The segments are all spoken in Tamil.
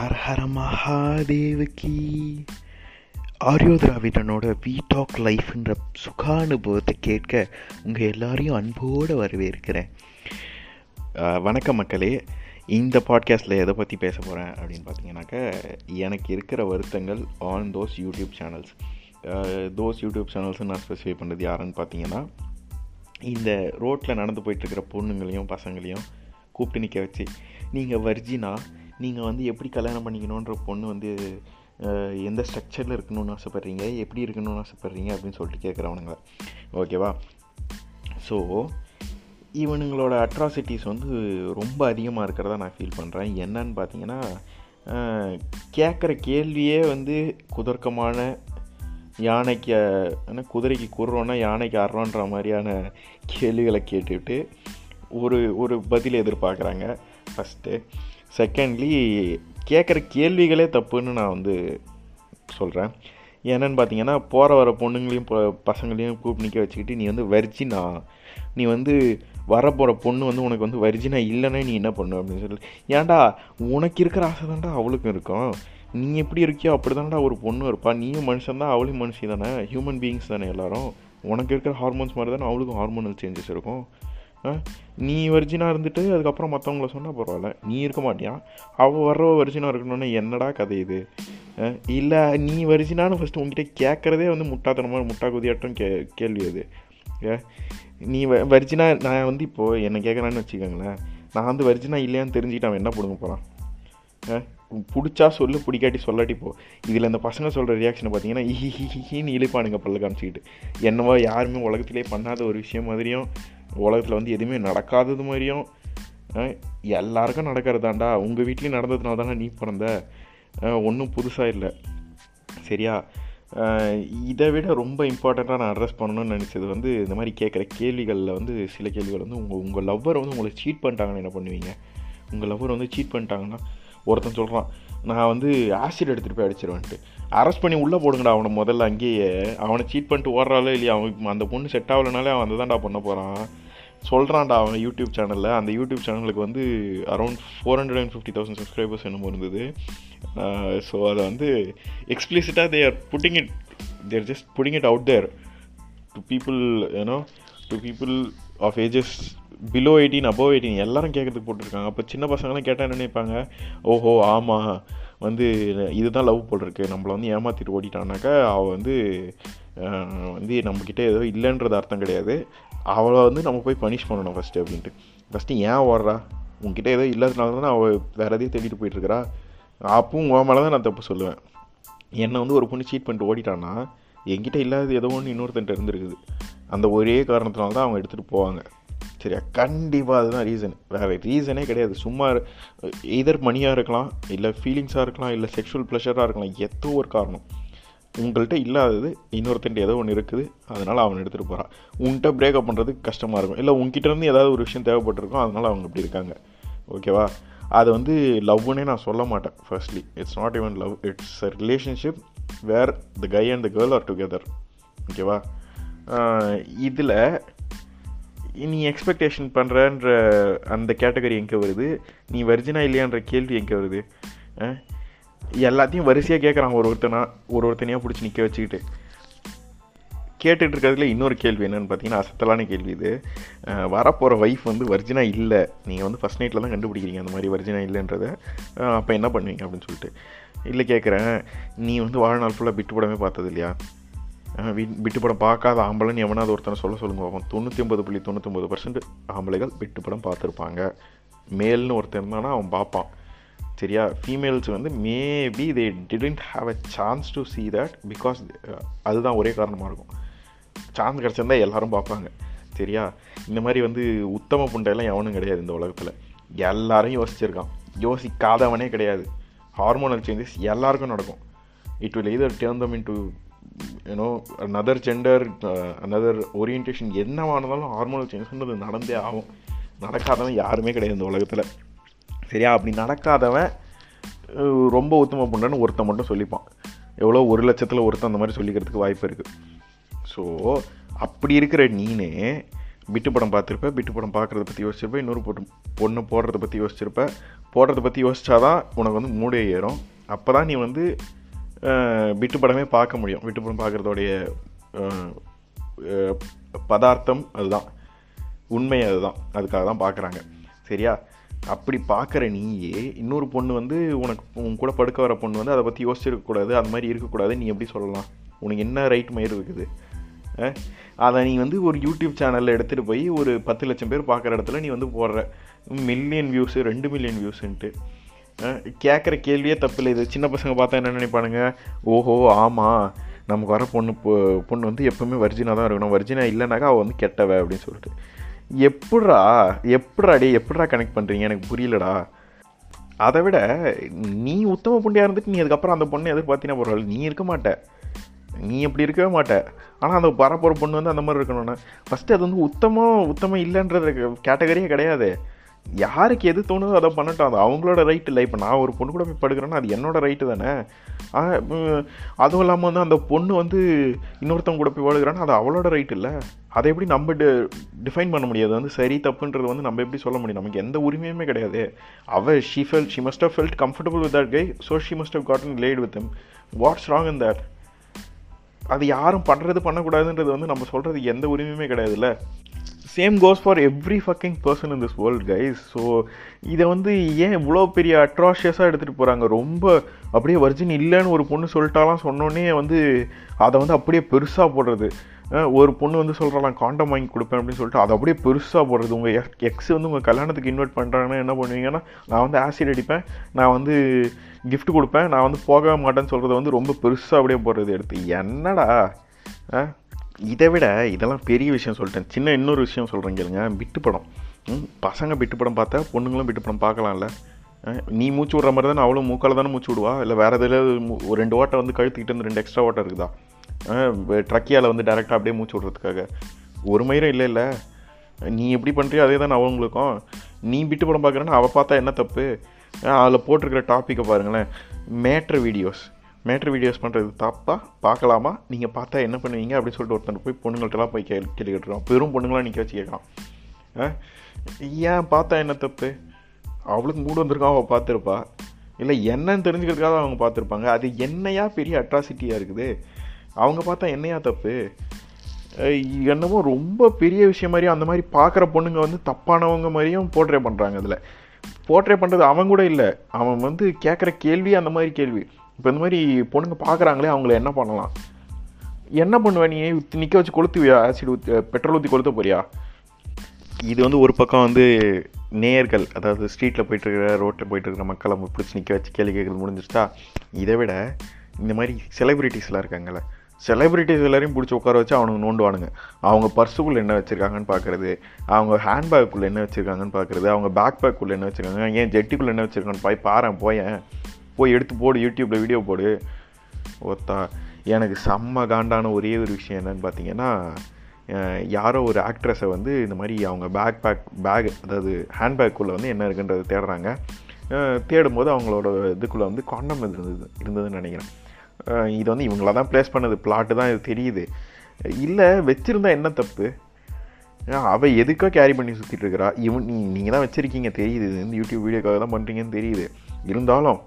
ஹர ஹர மகாதேவுக்கு ஆரியோ திராவிடனோட வி டாக் லைஃப்ன்ற சுக அனுபவத்தை கேட்க உங்கள் எல்லாரையும் அன்போடு வரவேற்கிறேன். வணக்க வணக்கம் மக்களே. இந்த பாட்காஸ்ட்டில் எதை பற்றி பேச போகிறேன் அப்படின்னு பார்த்தீங்கன்னாக்கா எனக்கு இருக்கிற வருத்தங்கள் on those YouTube channels those YouTube channels நான் ஸ்பெசிஃபை பண்ணுறது யாருன்னு பார்த்தீங்கன்னா இந்த ரோட்டில் நடந்து போயிட்டுருக்கிற பொண்ணுங்களையும் பசங்களையும் கூப்பிட்டு நிற்க வச்சு நீங்கள் வர்ஜினா நீங்கள் வந்து எப்படி கல்யாணம் பண்ணிக்கணுன்ற பொண்ணு வந்து எந்த ஸ்ட்ரக்சரில் இருக்கணும்னு ஆசைப்பட்றீங்க? எப்படி இருக்கணும்னு ஆசைப்பட்றீங்க? அப்படின்னு சொல்லிட்டு கேட்குறவனுங்க ஓகேவா ஸோ இவனுங்களோட அட்ராசிட்டிஸ் வந்து ரொம்ப அதிகமாக இருக்கிறதா நான் ஃபீல் பண்ணுறேன் என்னன்னு பார்த்தீங்கன்னா கேட்குற கேள்வியே வந்து குதர்க்கமான யானைக்கு ஆனால் குதிரைக்கு குர்றோன்னா யானைக்கு அறோன்ற மாதிரியான கேள்விகளை கேட்டுவிட்டு ஒரு ஒரு பதில் எதிர்பார்க்குறாங்க ஃபஸ்ட்டு செகண்ட்லி கேட்குற கேள்விகளே தப்புன்னு நான் வந்து சொல்கிறேன் என்னென்னு பார்த்தீங்கன்னா போகிற வர பொண்ணுங்களையும் ப- பசங்களையும் கூப்பிட்டு நிற்க வச்சுக்கிட்டு நீ வந்து வெர்ஜினா நீ வந்து வரப்போகிற பொண்ணு வந்து உனக்கு வந்து வெர்ஜினா இல்லைன்னா நீ என்ன பண்ணு அப்படின்னு சொல்லி. ஏன்டா உனக்கு இருக்கிற ஆசை தான்டா அவளுக்கும் இருக்கும். நீ எப்படி இருக்கியோ அப்படி தான்டா ஒரு பொண்ணு இருப்பா. நீயும் மனுஷன் தான் அவளும் மனுஷி தானே. ஹியூமன் பீயிங்ஸ் தானே எல்லாரும். உனக்கு இருக்கிற ஹார்மோன்ஸ் மாதிரி தானே அவளுக்கும் ஹார்மோனல் சேஞ்சஸ் இருக்கும். நீ வர்ஜினாக இருந்துட்டு அதுக்கப்புறம் மற்றவங்கள சொன்னால் பரவாயில்ல. நீ இருக்க மாட்டியா? அவள் வர்றவ வர்ஜினாக இருக்கணும்னு என்னடா கதை இது? இல்லை நீ வர்ஜினான்னு ஃபஸ்ட்டு உங்ககிட்ட கேட்குறதே வந்து முட்டாத்தனமாக முட்டா குதியாட்டம் கே கேள்வி அது. ஏ நீ வ வர்ஜினா நான் வந்து இப்போது என்னை கேட்குறான்னு வச்சுக்கோங்களேன். நான் வந்து வர்ஜினா இல்லையான்னு தெரிஞ்சுக்கிட்டு அவன் என்ன பிடுங்க போகிறான் பிடிச்சா சொல்லு பிடிக்காட்டி சொல்லாட்டி போ. இதில் இந்த பசங்க சொல்கிற ரியாக்ஷனை பார்த்தீங்கன்னா ஹிஹிஹின்னு இழிப்பானுங்க பல்லு காமிச்சிக்கிட்டு. என்னவோ யாருமே உலகத்திலே பண்ணாத ஒரு விஷயம் மாதிரியும் உலகத்தில் வந்து எதுவுமே நடக்காதது மாதிரியும் அஹ், எல்லாருக்கும் நடக்கிறதாண்டா. உங்கள் வீட்லேயும் நடந்ததுனால தானே நீ பிறந்த. ஒன்றும் புதுசாக இல்லை. சரியா? இதை விட ரொம்ப இம்பார்ட்டண்ட்டாக நான் அட்ரஸ் பண்ணணும்னு நினச்சது வந்து இந்த மாதிரி கேட்குற கேள்விகளில் வந்து சில கேள்விகள் வந்து உங்கள் உங்கள் லவ்வர் வந்து உங்களை சீட் பண்ணிட்டாங்கன்னு என்ன பண்ணுவீங்க? உங்கள் லவ்வர் வந்து சீட் பண்ணிட்டாங்கன்னா ஒருத்தன் சொல்கிறான் நான் வந்து ஆசிட் எடுத்துகிட்டு போய் அடிச்சிருவேன்ட்டு அரெஸ்ட் பண்ணி உள்ளே போடுங்கடா அவனை முதல்ல அங்கேயே. அவனை சீட் பண்ணிட்டு ஓடுறாளோ இல்லையா அவன் அந்த பொண்ணு செட் ஆகலைனாலே அவன் அதை தான்டா பண்ண போகிறான் சொல்கிறான்டா அவன் யூடியூப் சேனலில் அந்த யூடியூப் சேனலுக்கு வந்து around four hundred and fifty thousand subscribers என்னமோ இருந்தது. ஸோ அதை வந்து எக்ஸ்பிளிசிட்டாக there putting it there just putting it out there to people you know to people of ages below eighteen above eighteen எல்லாரும் கேட்கறதுக்கு போட்டிருக்காங்க. அப்போ சின்ன பசங்களாம் கேட்டால் என்ன நினைப்பாங்க? ஓஹோ ஆமாம் வந்து இதுதான் லவ் போல் இருக்கு நம்மளை வந்து ஏமாற்றிட்டு ஓடிட்டானாக்கா அவள் வந்து வந்து நம்மக்கிட்ட ஏதோ இல்லைன்றது அர்த்தம் கிடையாது. அவளை வந்து நம்ம போய் பனிஷ் பண்ணணும் ஃபஸ்ட்டு அப்படின்ட்டு. ஃபஸ்ட்டு ஏன் ஓடுறா? உங்ககிட்ட ஏதோ இல்லாதனால தானே அவள் வேறு எதையும் தேடிட்டு போயிட்டுருக்கிறா அப்பவும் உன் மேலே தான் நான் தப்பு சொல்லுவேன். என்னை வந்து ஒரு பொண்ணு சீட் பண்ணிட்டு ஓடிட்டான்னா என்கிட்ட இல்லாதது ஏதோ ஒன்று இன்னொருத்தன்ட்ட இருந்திருக்குது. அந்த ஒரே காரணத்தினால தான் அவங்க எடுத்துகிட்டு போவாங்க. சரியா? கண்டிப்பாக அதுதான் ரீசன் வேறு ரீசனே கிடையாது. சும்மா எதர் மணியாக இருக்கலாம் இல்லை ஃபீலிங்ஸாக இருக்கலாம் இல்லை செக்ஷுவல் ப்ளஷராக இருக்கலாம் எத்தோ ஒரு காரணம். உங்கள்கிட்ட இல்லாதது இன்னொருத்தன்ட்ட ஏதோ ஒன்று இருக்குது அதனால் அவன் எடுத்துகிட்டு போகிறான் உன்கிட்ட பிரேக்கப் பண்ணுறதுக்கு கஷ்டமாக இருக்கும். இல்லை உங்ககிட்டருந்து ஏதாவது ஒரு விஷயம் தேவைப்பட்டிருக்கும் அதனால் அவங்க இப்படி இருக்காங்க. ஓகேவா அதை வந்து லவ்னே நான் சொல்ல மாட்டேன் firstly it's not even love it's a relationship where the guy and the girl are together ஓகேவா இதில் நீ எக்ஸ்பெக்டேஷன் பண்ணுறன்ற அந்த கேட்டகரி எங்கே வருது? நீ வர்ஜினா இல்லையான்ற கேள்வி எங்கே வருது? எல்லாத்தையும் வரிசையாக கேட்குறான் ஒரு ஒருத்தனா ஒரு ஒருத்தனையாக பிடிச்சி நிற்க வச்சுக்கிட்டு. கேட்டுட்டு இருக்கிறதுல இன்னொரு கேள்வி என்னென்னு பார்த்தீங்கன்னா அசத்தலான கேள்வி இது. வரப்போகிற ஒய்ஃப் வந்து வர்ஜினா இல்லை. நீங்கள் வந்து ஃபஸ்ட் நைட்டில் தான் கண்டுபிடிக்கிறீங்க அந்த மாதிரி வர்ஜினா இல்லைன்றத. அப்போ என்ன பண்ணுவீங்க அப்படின்னு சொல்லிட்டு. இல்லை கேட்குறேன் நீ வந்து வாழ்நாள் ஃபுல்லாக பிட்டு படமே பார்த்தது இல்லையா அஹ் வி- படம் பார்க்காத ஆம்பளைன்னு எவனாவது ஒருத்தனை சொல்ல சொல்லுங்க பார்ப்போம் தொண்ணூற்றி ஒம்பது புள்ளி தொண்ணூத்தொம்பது பர்சன்ட் ஆம்பளைகள் விட்டுப்படம் படம் பார்த்துருப்பாங்க. மேல்னு ஒருத்தன் இருந்தானா அவன் பார்ப்பான். சரியா? ஃபீமேல்ஸ் வந்து maybe they tend have a chance to see that because அதுதான் ஒரே காரணமாக இருக்கும். சான்ஸ் கிடச்சிருந்தா எல்லாரும் பார்ப்பாங்க. சரியா? இந்த மாதிரி வந்து உத்தம புண்டையெல்லாம் எவனும் கிடையாது இந்த உலகத்தில். எல்லாரும் யோசிச்சிருக்கான். யோசிக்காதவனே கிடையாது. ஹார்மோனல் சேஞ்சஸ் எல்லாருக்கும் நடக்கும். It will turn them in to you know another gender another orientation என்னவானதாலும் hormonal சேஞ்ச்ன்றது நடந்தே ஆகும். நடக்காதவன் யாருமே கிடையாது இந்த உலகத்தில். சரியா? அப்படி நடக்காதவன் ரொம்ப உத்தம பண்ணுறன்னு ஒருத்தன் மட்டும் சொல்லிப்பான். எவ்வளோ ஒரு லட்சத்தில் ஒருத்தன் அந்த மாதிரி சொல்லிக்கிறதுக்கு வாய்ப்பு இருக்குது ஸோ அப்படி இருக்கிற நீனே பிட்டு படம் பார்த்துருப்ப பிட்டு படம் பார்க்குறத பற்றி யோசிச்சிருப்ப இன்னொரு பொண்ணு பொண்ணு போடுறத பற்றி யோசிச்சிருப்ப. போடுறத பற்றி யோசிச்சாதான் உனக்கு வந்து மூடே ஏறும். அப்போ தான் நீ வந்து விட்டு படமே பார்க்க முடியும். விட்டு படம் பார்க்குறதோடைய பதார்த்தம் அதுதான். உண்மை அதுதான். அதுக்காக தான் பார்க்குறாங்க. சரியா? அப்படி பார்க்குற நீயே இன்னொரு பொண்ணு வந்து உனக்கு உன் கூட படுக்க வர பொண்ணு வந்து அதை பற்றி யோசிச்சிருக்கக்கூடாது அது மாதிரி இருக்கக்கூடாது நீ எப்படி சொல்லலாம்? உனக்கு என்ன ரைட் மயிர் இருக்குது? அதை நீ வந்து ஒரு யூடியூப் சேனலில் எடுத்துகிட்டு போய் ஒரு பத்து லட்சம் பேர் பார்க்குற இடத்துல நீ வந்து போடுற. மில்லியன் வியூஸு ரெண்டு மில்லியன் வியூஸுன்ட்டு கேட்குற கேள்வியே தப்பில்லை. இது சின்ன பசங்க பார்த்தா என்ன நினைப்பானுங்க? ஓஹோ ஆமாம் நமக்கு வர பொண்ணு பொ- பொண்ணு வந்து எப்பவுமே வர்ஜினாக தான் இருக்கணும். வர்ஜினா இல்லைனாக்கா அவள் வந்து கெட்டவ அப்படின்னு சொல்லிட்டு. எப்பட்றா எப்பட்றா டே எப்பட்றா கனெக்ட் பண்ணுறீங்க எனக்கு புரியலடா. அதை விட நீ உத்தம புண்டியாக இருந்துட்டு நீ அதுக்கப்புறம் அந்த பொண்ணை எதிர்பார்த்தினா பரவாயில்ல. நீ இருக்க மாட்ட. நீ அப்படி இருக்கவே மாட்ட. ஆனால் அந்த வரப்போகிற பொண்ணு வந்து அந்த மாதிரி இருக்கணும்னா. ஃபஸ்ட்டு அது வந்து உத்தமம் உத்தமம் இல்லைன்றது கேட்டகரியே கிடையாது. யாருக்கு எது தோணுதோ அதை பண்ணட்டும். அது அவங்களோட ரைட் இல்லை. இப்போ நான் ஒரு பொண்ணு கூட போய் படுக்கிறேன்னா அது என்னோட ரைட்டு தானே? அதுவும் இல்லாமல் வந்து அந்த பொண்ணு வந்து இன்னொருத்தவங்க கூட போய் படுக்கிறான்னா அது அவளோட ரைட் இல்லை. அதை எப்படி நம்ம டி டிஃபைன் பண்ண முடியாது? வந்து சரி தப்புன்றது வந்து நம்ம எப்படி சொல்ல முடியும்? நமக்கு எந்த உரிமையுமே கிடையாது. அவ she felt she must have felt comfortable with that guy so she must have gotten laid with him. What's wrong in that அது யாரும் பண்ணுறது பண்ணக்கூடாதுன்றது வந்து நம்ம சொல்கிறது எந்த உரிமையுமே கிடையாதுல்ல. Same goes for every fucking person in this world guys so இதை வந்து ஏன் இவ்வளோ பெரிய அட்ராஷியஸாக எடுத்துகிட்டு போகிறாங்க ரொம்ப அப்படியே வர்ஜின் இல்லைன்னு ஒரு பொண்ணு சொல்லிட்டாலாம் சொன்னோன்னே வந்து அதை வந்து அப்படியே பெருசாக போடுறது. ஒரு பொண்ணு வந்து சொல்கிறான் காண்டம் வாங்கி கொடுப்பேன் அப்படின்னு சொல்லிட்டு அதை அப்படியே பெருசாக போடுறது. உங்கள் எக்ஸ் வந்து உங்கள் கல்யாணத்துக்கு இன்வைட் பண்ணுறாங்கன்னா என்ன பண்ணுவீங்கன்னா நான் வந்து ஆசிட் அடிப்பேன் நான் வந்து கிஃப்ட் கொடுப்பேன் நான் வந்து போக மாட்டேன்னு சொல்கிறத வந்து ரொம்ப பெருசாக அப்படியே போடுறது. எடுத்து என்னடா? ஆ? இதை விட இதெல்லாம் பெரிய விஷயம் சொல்லிட்டேன். சின்ன இன்னொரு விஷயம் சொல்கிறேன் கேளுங்க. விட்டு படம். ம், பசங்க விட்டு படம் பார்த்தா பொண்ணுங்களும் விட்டு படம் பார்க்கலாம்ல. நீ மூச்சு விட்ற மாதிரி தானே அவளும் மூக்கால தானே மூச்சு விடுவா? இல்லை வேறு எதாவது ஒரு ரெண்டு ஓட்டை வந்து கழுத்துக்கிட்டு வந்து ரெண்டு எக்ஸ்ட்ரா ஓட்டை இருக்குதா? ட்ரக்கியால் வந்து டேரெக்டாக அப்படியே மூச்சு விட்றதுக்காக. ஒரு மயிரம் இல்லை இல்லை. நீ எப்படி பண்ணுறியோ அதே தானே அவங்களுக்கும். நீ விட்டு படம் பார்க்குறேன்னா அவள் பார்த்தா என்ன தப்பு? அதில் போட்டிருக்கிற டாப்பிக்கை பாருங்களேன். மேட்ரு வீடியோஸ் மேட்ரு வீடியோஸ் பண்ணுறது தப்பாக பார்க்கலாமா? நீங்கள் பார்த்தா என்ன பண்ணுவீங்க? அப்படின்னு சொல்லிட்டு ஒருத்தன் போய் பொண்ணுங்கள்ட்டலாம் போய் கேள்வி கேள்வி கேட்டுருவான் பெரும் பொண்ணுங்களாம் நிற்க வச்சு கேட்கலாம் ஆ? ஏன் பார்த்தா என்ன தப்பு? அவளுக்கு மூடு வந்திருக்கா அவள் பார்த்துருப்பா. இல்லை என்னன்னு தெரிஞ்சுக்கிறதுக்காக அவங்க பார்த்துருப்பாங்க. அது என்னையா பெரிய அட்ராசிட்டியாக இருக்குது? அவங்க பார்த்தா என்னையா தப்பு? என்னமோ ரொம்ப பெரிய விஷயம் மாதிரியும் அந்த மாதிரி பார்க்குற பொண்ணுங்க வந்து தப்பானவங்க மாதிரியும் போர்ட்ரே பண்ணுறாங்க அதில் போர்ட்ரே பண்ணுறது அவன் கூட இல்லை. அவன் வந்து கேட்குற கேள்வி அந்த மாதிரி கேள்வி. இப்போ இந்த மாதிரி பொண்ணுங்க பார்க்குறாங்களே அவங்கள என்ன பண்ணலாம்? என்ன பண்ணுவேன் நீ? நிற்க வச்சு கொளுத்துவியா? ஆசிட் ஊற்றி பெட்ரோல் ஊற்றி கொளுத்த போறியா? இது வந்து ஒரு பக்கம் வந்து நேயர்கள் அதாவது ஸ்ட்ரீட்டில் போயிட்டுருக்கிற ரோட்டில் போயிட்டுருக்கிற மக்களை பிடிச்சி நிற்க வச்சு கேள்வி கேட்குறது முடிஞ்சிருச்சா? இதை விட இந்த மாதிரி செலிப்ரிட்டிஸ்லாம் இருக்காங்கல்ல செலிப்ரிட்டிஸ் எல்லாரையும் பிடிச்சி உட்கார வச்சு அவனுங்க நோண்டுவானுங்க. அவங்க பர்ஸுக்குள்ளே என்ன வச்சுருக்காங்கன்னு பார்க்குறது அவங்க ஹேண்ட்பேக்குள்ளே என்ன வச்சுருக்காங்கன்னு பார்க்குறது அவங்க பேக் பேக்குள்ளே என்ன வச்சுருக்காங்க ஏன் ஜெட்டிக்குள்ளே என்ன வச்சுருக்கான்னு போய் பாறேன் போயேன். போய் எடுத்து போடு யூடியூப்பில் வீடியோ போடு. ஒத்தா எனக்கு செம்ம காண்டான ஒரே ஒரு விஷயம் என்னன்னு பார்த்தீங்கன்னா யாரோ ஒரு ஆக்ட்ரஸை வந்து இந்த மாதிரி அவங்க பேக் பேக் பேக் அதாவது ஹேண்ட்பேக்குள்ளே வந்து என்ன இருக்குன்றதை தேடுறாங்க. தேடும்போது அவங்களோட இதுக்குள்ளே வந்து காண்டம் இருந்தது இருந்ததுன்னு நினைக்கிறேன். இது வந்து இவங்கள தான் ப்ளேஸ் பண்ணது பிளாட்டு தான் இது தெரியுது. இல்லை வச்சுருந்தா என்ன தப்பு? அவள் எதுக்கோ கேரி பண்ணி சுற்றிட்டு இருக்கிறா. இவன் நீ நீங்கள் தான் வச்சுருக்கீங்க தெரியுது. இது வந்து யூடியூப் வீடியோக்காக தான் பண்ணுறீங்கன்னு தெரியுது. இருந்தாலும்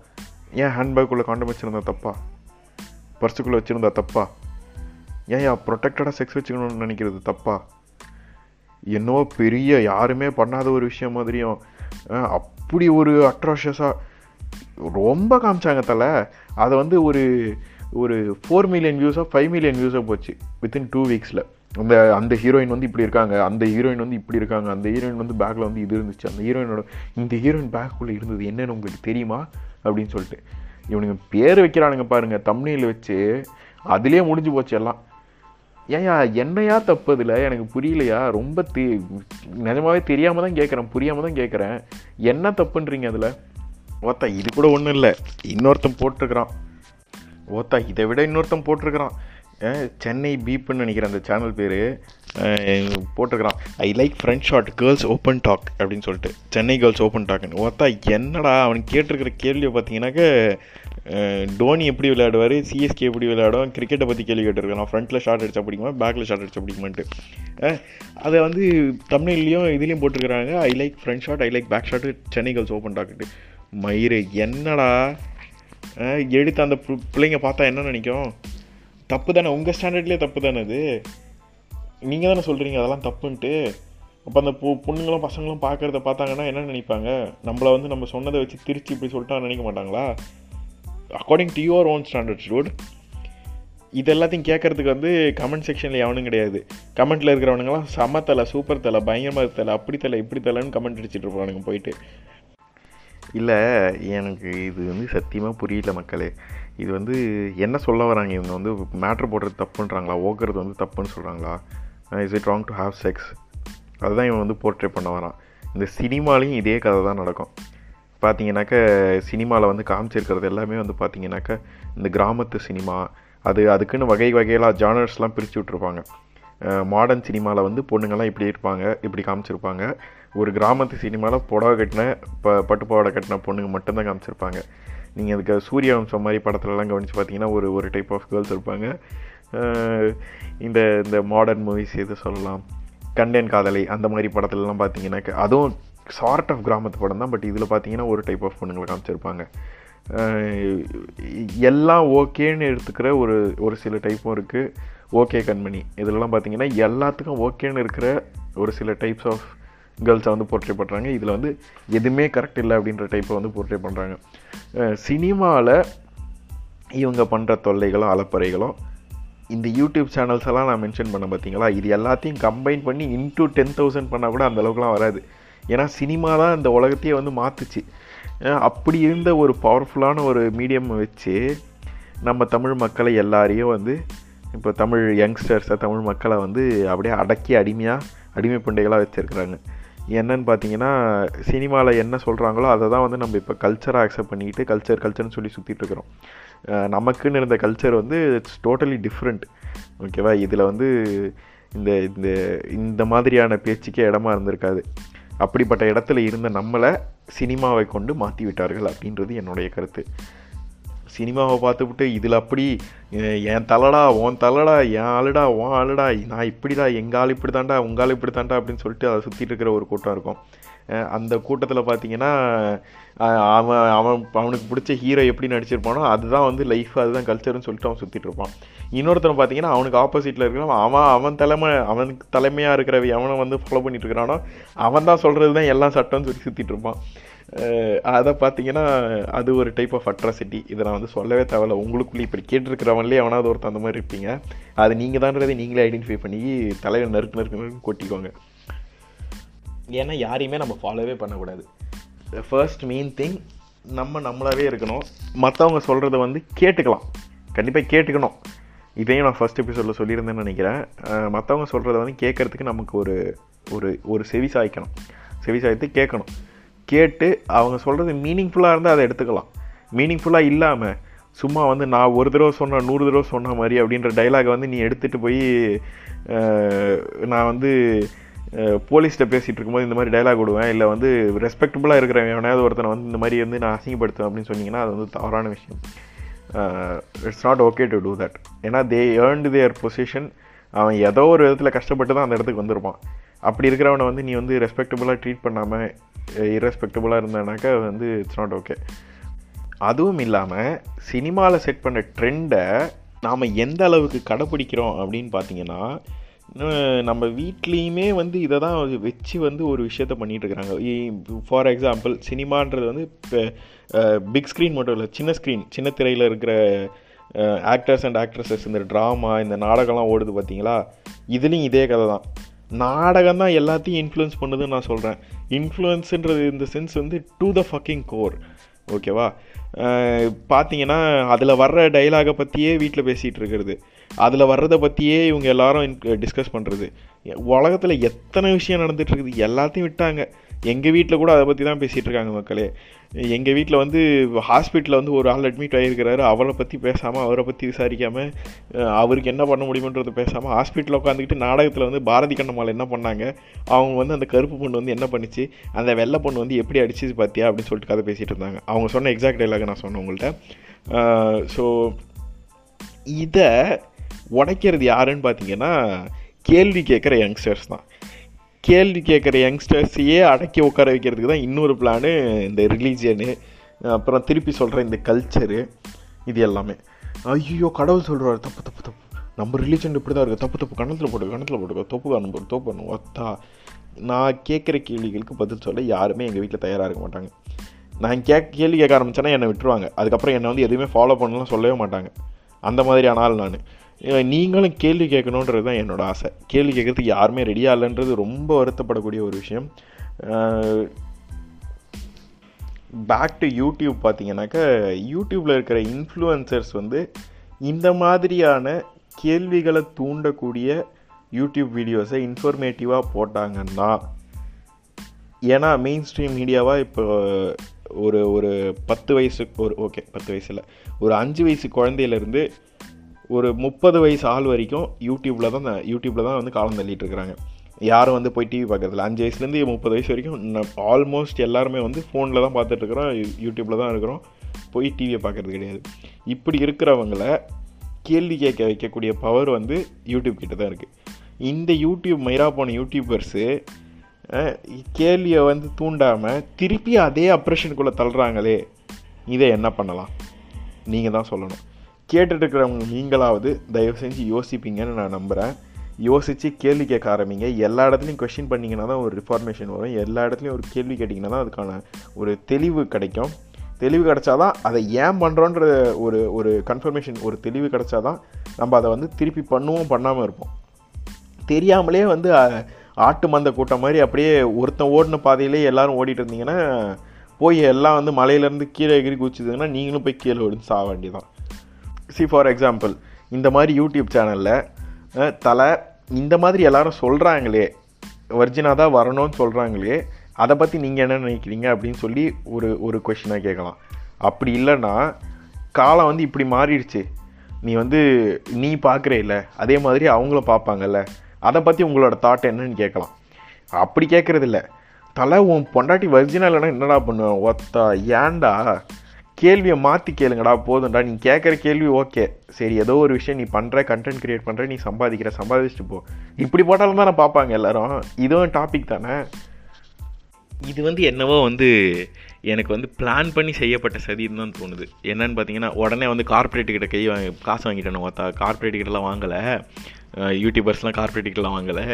ஏன் ஹேண்ட்பேக்குள்ளே காண்டம் வச்சுருந்தா தப்பா? பர்ஸுக்குள்ளே வச்சுருந்தா தப்பா? ஏன் யா ப்ரொடெக்டடாக செக்ஸ் வச்சுக்கணும்னு நினைக்கிறது தப்பா? என்னவோ பெரிய யாருமே பண்ணாத ஒரு விஷயம் மாதிரியும் அப்படி ஒரு அட்ராஷியஸாக ரொம்ப காமிச்சாங்க தலை. அதை வந்து ஒரு ஒரு ஃபோர் மில்லியன் வியூஸாக ஃபைவ் மில்லியன் வியூஸாக போச்சு வித்தின் டூ வீக்ஸில் அந்த அந்த ஹீரோயின் வந்து இப்படி இருக்காங்க அந்த ஹீரோயின் வந்து இப்படி இருக்காங்க அந்த ஹீரோயின் வந்து பேக்கில் வந்து இது இருந்துச்சு அந்த ஹீரோயினோட இந்த ஹீரோயின் பேக்குள்ளே இருந்தது என்னென்னு உங்களுக்கு தெரியுமா? அப்படின்னு சொல்லிட்டு. இவனுங்க பேர் வைக்கிறானுங்க பாருங்கள் தம்னியில் வச்சு அதுலேயே முடிஞ்சு போச்சு எல்லாம். ஏயா என்னையா தப்பு அதில் எனக்கு புரியலையா? ரொம்ப தெ நிஜமாவே தெரியாமல் தான் கேட்குறேன் புரியாமல் தான் கேட்குறேன் என்ன தப்புன்றீங்க அதில்? ஓத்தா இது கூட ஒன்றும் இல்லை. இன்னொருத்தன் போட்டிருக்கிறான். ஓத்தா இதை விட இன்னொருத்தன் போட்டிருக்கிறான். சென்னை பீப்புன்னு நினைக்கிறேன் அந்த சேனல் பேர். போட்டிருக்கிறான். I like front shot girls open talk அப்படின்னு சொல்லிட்டு. சென்னை கேர்ள்ஸ் ஓப்பன் டாக்னு ஒருத்தா என்னடா அவன் கேட்டிருக்கிற கேள்வியை பார்த்தீங்கன்னாக்க டோனி எப்படி விளையாடுவார் சிஎஸ்கே எப்படி விளையாடும் கிரிக்கெட்டை பற்றி கேள்வி கேட்டிருக்கான். ஃப்ரண்ட்டில் ஷாட் அடிச்சா பிடிக்குமா பேக்கில் ஷாட் அடிச்சா பிடிக்குமான்ட்டு. அதை வந்து தமிழ்லேயும் இதுலேயும் போட்டிருக்கிறாங்க. I like front shot I like back shot Chennai girls open talk மயிறு என்னடா? எடுத்து அந்த பு- பிள்ளைங்க பார்த்தா என்ன நினைக்கும்? தப்பு தானே உங்கள் ஸ்டாண்டர்ட்லேயே தப்பு தானே அது? நீங்கள் தானே சொல்கிறீங்க அதெல்லாம் தப்புன்ட்டு. அப்போ அந்த பொ பொண்ணுங்களும் பசங்களும் பார்க்குறத பார்த்தாங்கன்னா என்ன நினைப்பாங்க? நம்மளை வந்து நம்ம சொன்னதை வச்சு திருச்சி இப்படி சொல்லிட்டா நினைக்க மாட்டாங்களா? According to your own standards dude இது எல்லாத்தையும் கேட்கறதுக்கு வந்து கமெண்ட் செக்ஷனில் எவனும் கிடையாது. கமெண்ட்டில் இருக்கிறவனுங்களாம் சம தலை சூப்பர் தலை பயங்கரமாக தலை அப்படி தலை இப்படி தலைன்னு கமெண்ட் அடிச்சிட்டு இருப்பானுங்க போயிட்டு. இல்லை எனக்கு இது வந்து சத்தியமாக புரியல மக்களே. இது வந்து என்ன சொல்ல வராங்க இவங்க வந்து? மேட்ரு போடுறது தப்புன்றாங்களா? ஓக்குறது வந்து தப்புன்னு சொல்கிறாங்களா is it wrong to have sex அதுதான் இவன் வந்து போர்ட்ரே பண்ண வரான். இந்த சினிமாலையும் இதே கதை தான் நடக்கும். பார்த்தீங்கன்னாக்க சினிமாவில் வந்து காமிச்சிருக்கிறது எல்லாமே வந்து பார்த்தீங்கன்னாக்க இந்த கிராமத்து சினிமா அது அதுக்குன்னு வகை வகையெல்லாம் ஜானர்ஸ்லாம் பிரித்து விட்ருப்பாங்க மாடர்ன் சினிமாவில் வந்து பொண்ணுங்கள்லாம் இப்படி இருப்பாங்க இப்படி காமிச்சிருப்பாங்க. ஒரு கிராமத்து சினிமாவில் புடவை கட்டின ப பட்டு கட்டின பொண்ணுங்க மட்டும்தான் காமிச்சிருப்பாங்க. நீங்கள் அதுக்கு சூரிய வம்சம் மாதிரி படத்துலலாம் கவனித்து பார்த்தீங்கன்னா ஒரு ஒரு டைப் ஆஃப் கேர்ள்ஸ் இருப்பாங்க. இந்த இந்த மாடர்ன் மூவிஸ் எது சொல்லலாம்? கண்டேன் காதலை அந்த மாதிரி படத்துலலாம் பார்த்தீங்கன்னாக்க அதுவும் சார்ட் ஆஃப் கிராமத்து படம் தான் பட் இதில் பார்த்தீங்கன்னா ஒரு டைப் ஆஃப் பொண்ணுங்களை காமிச்சிருப்பாங்க. எல்லாம் ஓகேன்னு எடுத்துக்கிற ஒரு ஒரு சில டைப்பும் இருக்குது ஓகே கண்மணி இதிலலாம் பார்த்தீங்கன்னா எல்லாத்துக்கும் ஓகேன்னு இருக்கிற ஒரு சில டைப்ஸ் ஆஃப் கேர்ள்ஸை வந்து போர்ட்ரே பண்ணுறாங்க இதில் வந்து எதுவுமே கரெக்ட் இல்லை அப்படின்ற டைப்பை வந்து போர்ட்ரே பண்ணுறாங்க சினிமாவில் இவங்க பண்ணுற தொல்லைகளும் அலப்பறைகளும் இந்த யூடியூப் சேனல்ஸ் எல்லாம் நான் மென்ஷன் பண்ண பார்த்தீங்களா? இது எல்லாத்தையும் கம்பைன் பண்ணி இன்டூ டென் தௌசண்ட் பண்ணால் கூட அந்த அளவுக்குலாம் வராது. ஏன்னா சினிமா தான் இந்த உலகத்தையே வந்து மாற்றுச்சு அப்படி இருந்த ஒரு பவர்ஃபுல்லான ஒரு மீடியம் வச்சு நம்ம தமிழ் மக்களை எல்லாரையும் வந்து இப்போ தமிழ் யங்ஸ்டர்ஸை தமிழ் மக்களை வந்து அப்படியே அடக்கி அடிமையாக அடிமை பிண்டைகளாக வச்சுருக்குறாங்க. என்னன்னு பார்த்தீங்கன்னா சினிமாவில் என்ன சொல்கிறாங்களோ அதை தான் வந்து நம்ம இப்போ கல்ச்சராக அக்செப்ட் பண்ணிக்கிட்டு கல்ச்சர் கல்ச்சர்னு சொல்லி சுற்றிட்டு இருக்கிறோம். நமக்குன்னு இருந்த கல்ச்சர் வந்து இட்ஸ் டோட்டலி டிஃப்ரெண்ட் ஓகேவா இதில் வந்து இந்த இந்த இந்த மாதிரியான பேச்சுக்கே இடமா இருந்திருக்காது. அப்படிப்பட்ட இடத்துல இருந்த நம்மளை சினிமாவை கொண்டு மாற்றி விட்டார்கள் அப்படின்றது என்னுடைய கருத்து. சினிமாவை பார்த்துவிட்டு இதில் அப்படி என் தலடா உன் தலடா என் ஆளுடா உன் ஆளுடா நான் இப்படிடா எங்கள் ஆள் இப்படி தாண்டா உங்கள் ஆள் இப்படி தாண்டா அப்படின்னு சொல்லிட்டு அதை சுற்றிட்டு இருக்கிற ஒரு கூட்டம் இருக்கும். அந்த கூட்டத்தில் பார்த்தீங்கன்னா அவன் அவன் அவனுக்கு பிடிச்ச ஹீரோ எப்படி நடிச்சிருப்பானோ அதுதான் வந்து லைஃப் அதுதான் கல்ச்சர்னு சொல்லிட்டு அவன் சுற்றிட்டு இருப்பான். இன்னொருத்தனை பார்த்தீங்கன்னா அவனுக்கு ஆப்போசிட்டில் இருக்கிறவன் அவன் அவன் தலைமை அவனுக்கு தலைமையாக இருக்கிற எவனை வந்து ஃபாலோ பண்ணிட்டு இருக்கிறானோ அவன் தான் சொல்கிறது தான் எல்லாம் சட்டம்னு சொல்லி சுற்றிட்டு இருப்பான். அதை பார்த்தீங்கன்னா அது ஒரு டைப் ஆஃப் அட்ராசிட்டி இதை நான் வந்து சொல்லவே தேவையில்ல. உங்களுக்குள்ளே இப்படி கேட்டிருக்கிறவன்லேயே எவனாவது ஒருத்தர் அந்த மாதிரி இருப்பீங்க. அது நீங்கள் தான்றதை நீங்களே ஐடென்டிஃபை பண்ணி தலைவர் நறுக்கு நறுக்கு நறுக்கு கொட்டிக்கோங்க ஏன்னா யாரையுமே நம்ம ஃபாலோவே பண்ணக்கூடாது. ஃபர்ஸ்ட் மெயின் திங் நம்ம நம்மளாவே இருக்கணும். மற்றவங்க சொல்கிறத வந்து கேட்டுக்கலாம். கண்டிப்பாக கேட்டுக்கணும். இதையும் நான் ஃபர்ஸ்ட் எபிசோடில் சொல்லியிருந்தேன்னு நினைக்கிறேன். மற்றவங்க சொல்கிறத வந்து கேட்குறதுக்கு நமக்கு ஒரு ஒரு ஒரு செவி சாய்க்கணும். செவி சாய்த்து கேட்கணும். கேட்டு அவங்க சொல்கிறது மீனிங்ஃபுல்லாக இருந்தால் அதை எடுத்துக்கலாம். மீனிங்ஃபுல்லாக இல்லாமல் சும்மா வந்து நான் ஒரு தடவை சொன்ன நூறு தடவை சொன்ன மாதிரி அப்படின்ற டைலாகை வந்து நீ எடுத்துகிட்டு போய் நான் வந்து போலீஸ்கிட்ட பேசிகிட்டு இருக்கும்போது இந்த மாதிரி டைலாக் விடுவேன். இல்லை வந்து ரெஸ்பெக்டபுளாக இருக்கிற எவனையாவது ஒருத்தனை வந்து இந்த மாதிரி வந்து நான் அசிங்கப்படுத்துவேன் அப்படின்னு சொன்னீங்கன்னா அது வந்து தவறான விஷயம். It's not okay to do that ஏன்னா தே ஏர்ன்டு தேர் பொசிஷன் அவன் ஏதோ ஒரு விதத்தில் கஷ்டப்பட்டு தான் அந்த இடத்துக்கு வந்திருப்பான். அப்படி இருக்கிறவனை வந்து நீ வந்து ரெஸ்பெக்டபுளாக ட்ரீட் பண்ணாமல் இரஸ்பெக்டபுளாக இருந்தானாக்கா வந்து இட்ஸ் நாட் ஓகே அதுவும் இல்லாமல் சினிமாவில் செட் பண்ண ட்ரெண்டை நாம் எந்த அளவுக்கு கடைப்பிடிக்கிறோம் அப்படின்னு பார்த்தீங்கன்னா நம்ம வீட்லேயுமே வந்து இதை தான் வச்சு வந்து ஒரு விஷயத்த பண்ணிகிட்ருக்குறாங்க இருக்கிறாங்க ஃபார் எக்ஸாம்பிள் சினிமான்றது வந்து இப்போ பிக் ஸ்க்ரீன் மட்டும் இல்லை சின்ன ஸ்க்ரீன் சின்ன திரையில் இருக்கிற ஆக்டர்ஸ் அண்ட் ஆக்ட்ரஸஸ் இந்த ட்ராமா இந்த நாடகம்லாம் ஓடுது பார்த்தீங்களா இதுலேயும் இதே கதை தான் நாடகம் தான் எல்லாத்தையும் இன்ஃப்ளூயன்ஸ் பண்ணுதுன்னு நான் சொல்கிறேன் இன்ஃப்ளூயன்ஸுன்றது இந்த சென்ஸ் வந்து டு த ஃபக்கிங் கோர் ஓகேவா பார்த்தீங்கன்னா அதில் வர்ற டைலாகை பற்றியே வீட்டில் பேசிகிட்டு இருக்கிறது அதில் வர்றதை பற்றியே இவங்க எல்லாரும் டிஸ்கஸ் பண்ணுறது உலகத்தில் எத்தனை விஷயம் நடந்துகிட்ருக்குது எல்லாத்தையும் விட்டாங்க. எங்கள் வீட்டில் கூட அதை பற்றி தான் பேசிகிட்டு இருக்காங்க மக்களே. எங்கள் வீட்டில் வந்து ஹாஸ்பிட்டலில் வந்து ஒரு ஆள் அட்மிட் ஆகியிருக்கிறாரு அவரை பற்றி பேசாமல் அவரை பற்றி விசாரிக்காமல் அவருக்கு என்ன பண்ண முடியுமன்றது பேசாமல் ஹாஸ்பிட்டலில் உட்காந்துக்கிட்டு நாடகத்தில் வந்து பாரதி கண்ணம்மாள் என்ன பண்ணாங்க அவங்க வந்து அந்த கருப்பு பொண்ணு வந்து என்ன பண்ணிச்சு அந்த வெள்ளை பொண்ணு வந்து எப்படி அடிச்சிச்சு பார்த்தியா அப்படின்னு சொல்லிட்டு கதை பேசிகிட்டு இருந்தாங்க. அவங்க சொன்ன எக்ஸாக்ட் டைலாக நான் சொன்னேன் உங்கள்கிட்ட ஸோ இதை உடைக்கிறது யாருன்னு பார்த்தீங்கன்னா கேள்வி கேட்குற யங்ஸ்டர்ஸ் தான். கேள்வி கேட்குற யங்ஸ்டர்ஸையே அடக்கி உட்கார வைக்கிறதுக்கு தான் இன்னொரு பிளானு இந்த ரிலீஜியனு அப்புறம் திருப்பி சொல்கிற இந்த கல்ச்சரு இது எல்லாமே. ஐயோ கடவுள் சொல்கிறார் தப்பு தப்பு தப்பு. நம்ம ரிலீஜன் இப்படி தான் இருக்குது தப்பு தப்பு கணத்தில் போட்டுக்கோ கணத்தில் போட்டுக்கோ தப்பு காணும் தோப்பு பண்ணும் ஒத்தா. நான் கேட்குற கேள்விகளுக்கு பதில் சொல்ல யாருமே எங்கள் வீட்டில் தயாராக இருக்க மாட்டாங்க. நான் கே கேள்வி கேட்க ஆரம்பிச்சேன்னா என்னை விட்டுருவாங்க. அதுக்கப்புறம் என்னை வந்து எதுவுமே ஃபாலோ பண்ணலாம் சொல்லவே மாட்டாங்க. அந்த மாதிரியான ஆள் நான். நீங்களும் கேள்வி கேட்கணுன்றது தான் என்னோடய ஆசை. கேள்வி கேட்குறதுக்கு யாருமே ரெடியாக இல்லைன்றது ரொம்ப வருத்தப்படக்கூடிய ஒரு விஷயம். பேக் டு யூடியூப் பார்த்தீங்கன்னாக்கா யூடியூப்பில் இருக்கிற இன்ஃப்ளூயன்சர்ஸ் வந்து இந்த மாதிரியான கேள்விகளை தூண்டக்கூடிய யூடியூப் வீடியோஸை இன்ஃபர்மேட்டிவாக போட்டாங்கன்னா ஏன்னா மெயின் ஸ்ட்ரீம் மீடியாவாக இப்போ ஒரு ஒரு பத்து வயசு ஒரு ஓகே பத்து வயசில் ஒரு அஞ்சு வயசு குழந்தையிலேருந்து ஒரு முப்பது வயசு ஆள் வரைக்கும் யூடியூப்பில் தான் யூடியூப்பில் தான் வந்து காலம் தள்ளிட்டு இருக்கிறாங்க. யாரும் வந்து போய் டிவி பார்க்குறதில்ல. அஞ்சு வயசுலேருந்து முப்பது வயசு வரைக்கும் ஆல்மோஸ்ட் எல்லாருமே வந்து ஃபோனில் தான் பார்த்துட்ருக்குறோம் யூடியூப்பில் தான் இருக்கிறோம். போய் டிவியை பார்க்குறது கிடையாது. இப்படி இருக்கிறவங்கள கேள்வி கேட்க வைக்கக்கூடிய பவர் வந்து யூடியூப் கிட்ட தான் இருக்குது இந்த யூடியூப் மயிரா போன யூடியூபர்ஸு கேள்வியை வந்து தூண்டாமல் திருப்பி அதே அப்ரேஷனுக்குள்ளே தள்ளுறாங்களே இதை என்ன பண்ணலாம்? நீங்கள் தான் சொல்லணும். கேட்டுட்டு இருக்கிறவங்க நீங்களாவது தயவு செஞ்சு யோசிப்பீங்கன்னு நான் நம்புகிறேன் யோசித்து கேள்வி கேட்க ஆரம்பிங்க. எல்லா இடத்துலையும் கொஷின் பண்ணிங்கன்னா தான் ஒரு ரிஃபார்மேஷன் வரும். எல்லா இடத்துலையும் ஒரு கேள்வி கேட்டிங்கன்னா தான் அதுக்கான ஒரு தெளிவு கிடைக்கும். தெளிவு கிடச்சாதான் அதை ஏன் பண்ணுறோன்ற ஒரு ஒரு கன்ஃபர்மேஷன் ஒரு தெளிவு கிடச்சாதான் நம்ம அதை வந்து திருப்பி பண்ணுவோம் பண்ணாமல் இருப்போம். தெரியாமலே வந்து ஆட்டு மந்த கூட்டம் மாதிரி அப்படியே ஒருத்தன் ஓடின பாதையிலே எல்லாரும் ஓடிட்டு இருந்தீங்கன்னா போய் எல்லாம் வந்து மலையிலேருந்து கீழே எகிரி குச்சிதுங்கன்னா நீங்களும் போய் கீழே விழுந்து சாக வேண்டியதான் சி ஃபார் எக்ஸாம்பிள் இந்த மாதிரி யூடியூப் சேனலில் தலை இந்த மாதிரி எல்லாரும் சொல்கிறாங்களே ஒரிஜினாக தான் வரணும்னு சொல்கிறாங்களே அதை பற்றி நீங்கள் என்ன நினைக்கிறீங்க அப்படின்னு சொல்லி ஒரு ஒரு கொஷினாக கேட்கலாம். அப்படி இல்லைன்னா காலம் வந்து இப்படி மாறிடுச்சு. நீ வந்து நீ பார்க்குற இல்லை அதே மாதிரி அவங்களும் பார்ப்பாங்கல்ல அதை பற்றி உங்களோட தாட் என்னன்னு கேட்கலாம். அப்படி கேட்குறது இல்லை. தலை உன் பொண்டாட்டி வர்ஜினா இல்லைன்னா என்னடா பண்ணுவேன்? ஒத்தா ஏன்டா? கேள்வியை மாற்றி கேளுங்கடா போதும்டா. நீ கேட்குற கேள்வி ஓகே. சரி ஏதோ ஒரு விஷயம் நீ பண்ணுற கண்டென்ட் க்ரியேட் பண்ணுற நீ சம்பாதிக்கிற சம்பாதிச்சுட்டு போ. இப்படி போட்டாலும் நான் பார்ப்பாங்க எல்லாரும். இதுவும் டாபிக் தானே? இது வந்து என்னவோ வந்து எனக்கு வந்து பிளான் பண்ணி செய்யப்பட்ட சதின்னு தான் தோணுது. என்னன்னு பார்த்தீங்கன்னா உடனே வந்து கார்ப்பரேட்டுக்கிட்ட கை வாங்கி காசு வாங்கிட்டேன்னு பார்த்தா கார்ப்பரேட்டுக்கிட்டலாம் வாங்கலை. யூடியூபர்ஸ்லாம் கார்ப்பரேட்டுக்கெல்லாம் வாங்கலை.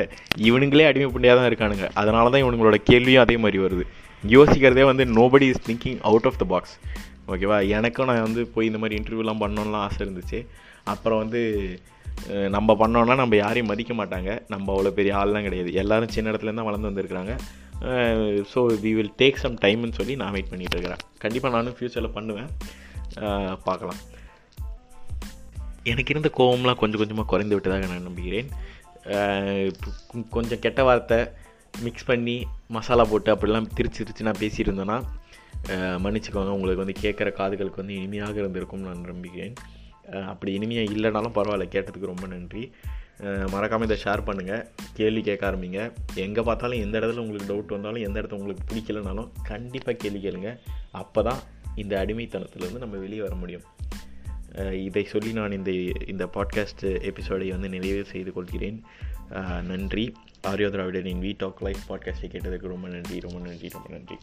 இவனுங்களே அடிமைப்பண்டியாக தான் இருக்கானுங்க. அதனால தான் இவனுங்களோட கேள்வியும் அதே மாதிரி வருது. யோசிக்கிறதே வந்து nobody is thinking out of the box ஓகேவா? எனக்கும் நான் வந்து போய் இந்த மாதிரி இன்டர்வியூலாம் பண்ணணும்லாம் ஆசை இருந்துச்சு. அப்புறம் வந்து நம்ம பண்ணோன்னா நம்ம யாரையும் மதிக்க மாட்டாங்க. நம்ம அவ்வளோ பெரிய ஆள்லாம் கிடையாது. எல்லோரும் சின்ன இடத்துலேருந்து தான் வளர்ந்து வந்திருக்கிறாங்க. So we will take some டைம்னு சொல்லி நான் வெயிட் பண்ணிகிட்டு இருக்கிறேன். கண்டிப்பாக நானும் ஃப்யூச்சரில் பண்ணுவேன். பார்க்கலாம். எனக்கு இருந்த கோவம்லாம் கொஞ்சம் கொஞ்சமாக குறைந்து விட்டதாக நான் நம்புகிறேன். கொஞ்சம் கெட்ட வார்த்தை மிக்ஸ் பண்ணி மசாலா போட்டு அப்படிலாம் திருச்சி திரிச்சு நான் பேசிகிட்டு மன்னிச்சுக்கோங்க உங்களுக்கு வந்து கேட்குற காதுகளுக்கு வந்து இனிமையாக இருந்திருக்கும் நான் நம்புகிறேன். அப்படி இனிமையாக இல்லைனாலும் பரவாயில்ல கேட்டதுக்கு ரொம்ப நன்றி. மறக்காமல் இதை ஷேர் பண்ணுங்கள் கேள்வி கேட்க ஆரம்பிங்க. எங்கே பார்த்தாலும் எந்த இடத்துல உங்களுக்கு டவுட் வந்தாலும் எந்த இடத்துல உங்களுக்கு பிடிக்கலனாலும் கண்டிப்பாக கேள்வி கேளுங்க. அப்போ தான் இந்த அடிமைத்தனத்துலேருந்து நம்ம வெளியே வர முடியும். இதை சொல்லி நான் இந்த இந்த பாட்காஸ்ட் எபிசோடை வந்து நிறைவு செய்து கொள்கிறேன். நன்றி. ஆரியோ திராவிடனின் வீ டாக் லைஃப் பாட்காஸ்ட்டை கேட்டதுக்கு ரொம்ப நன்றி ரொம்ப நன்றி ரொம்ப நன்றி.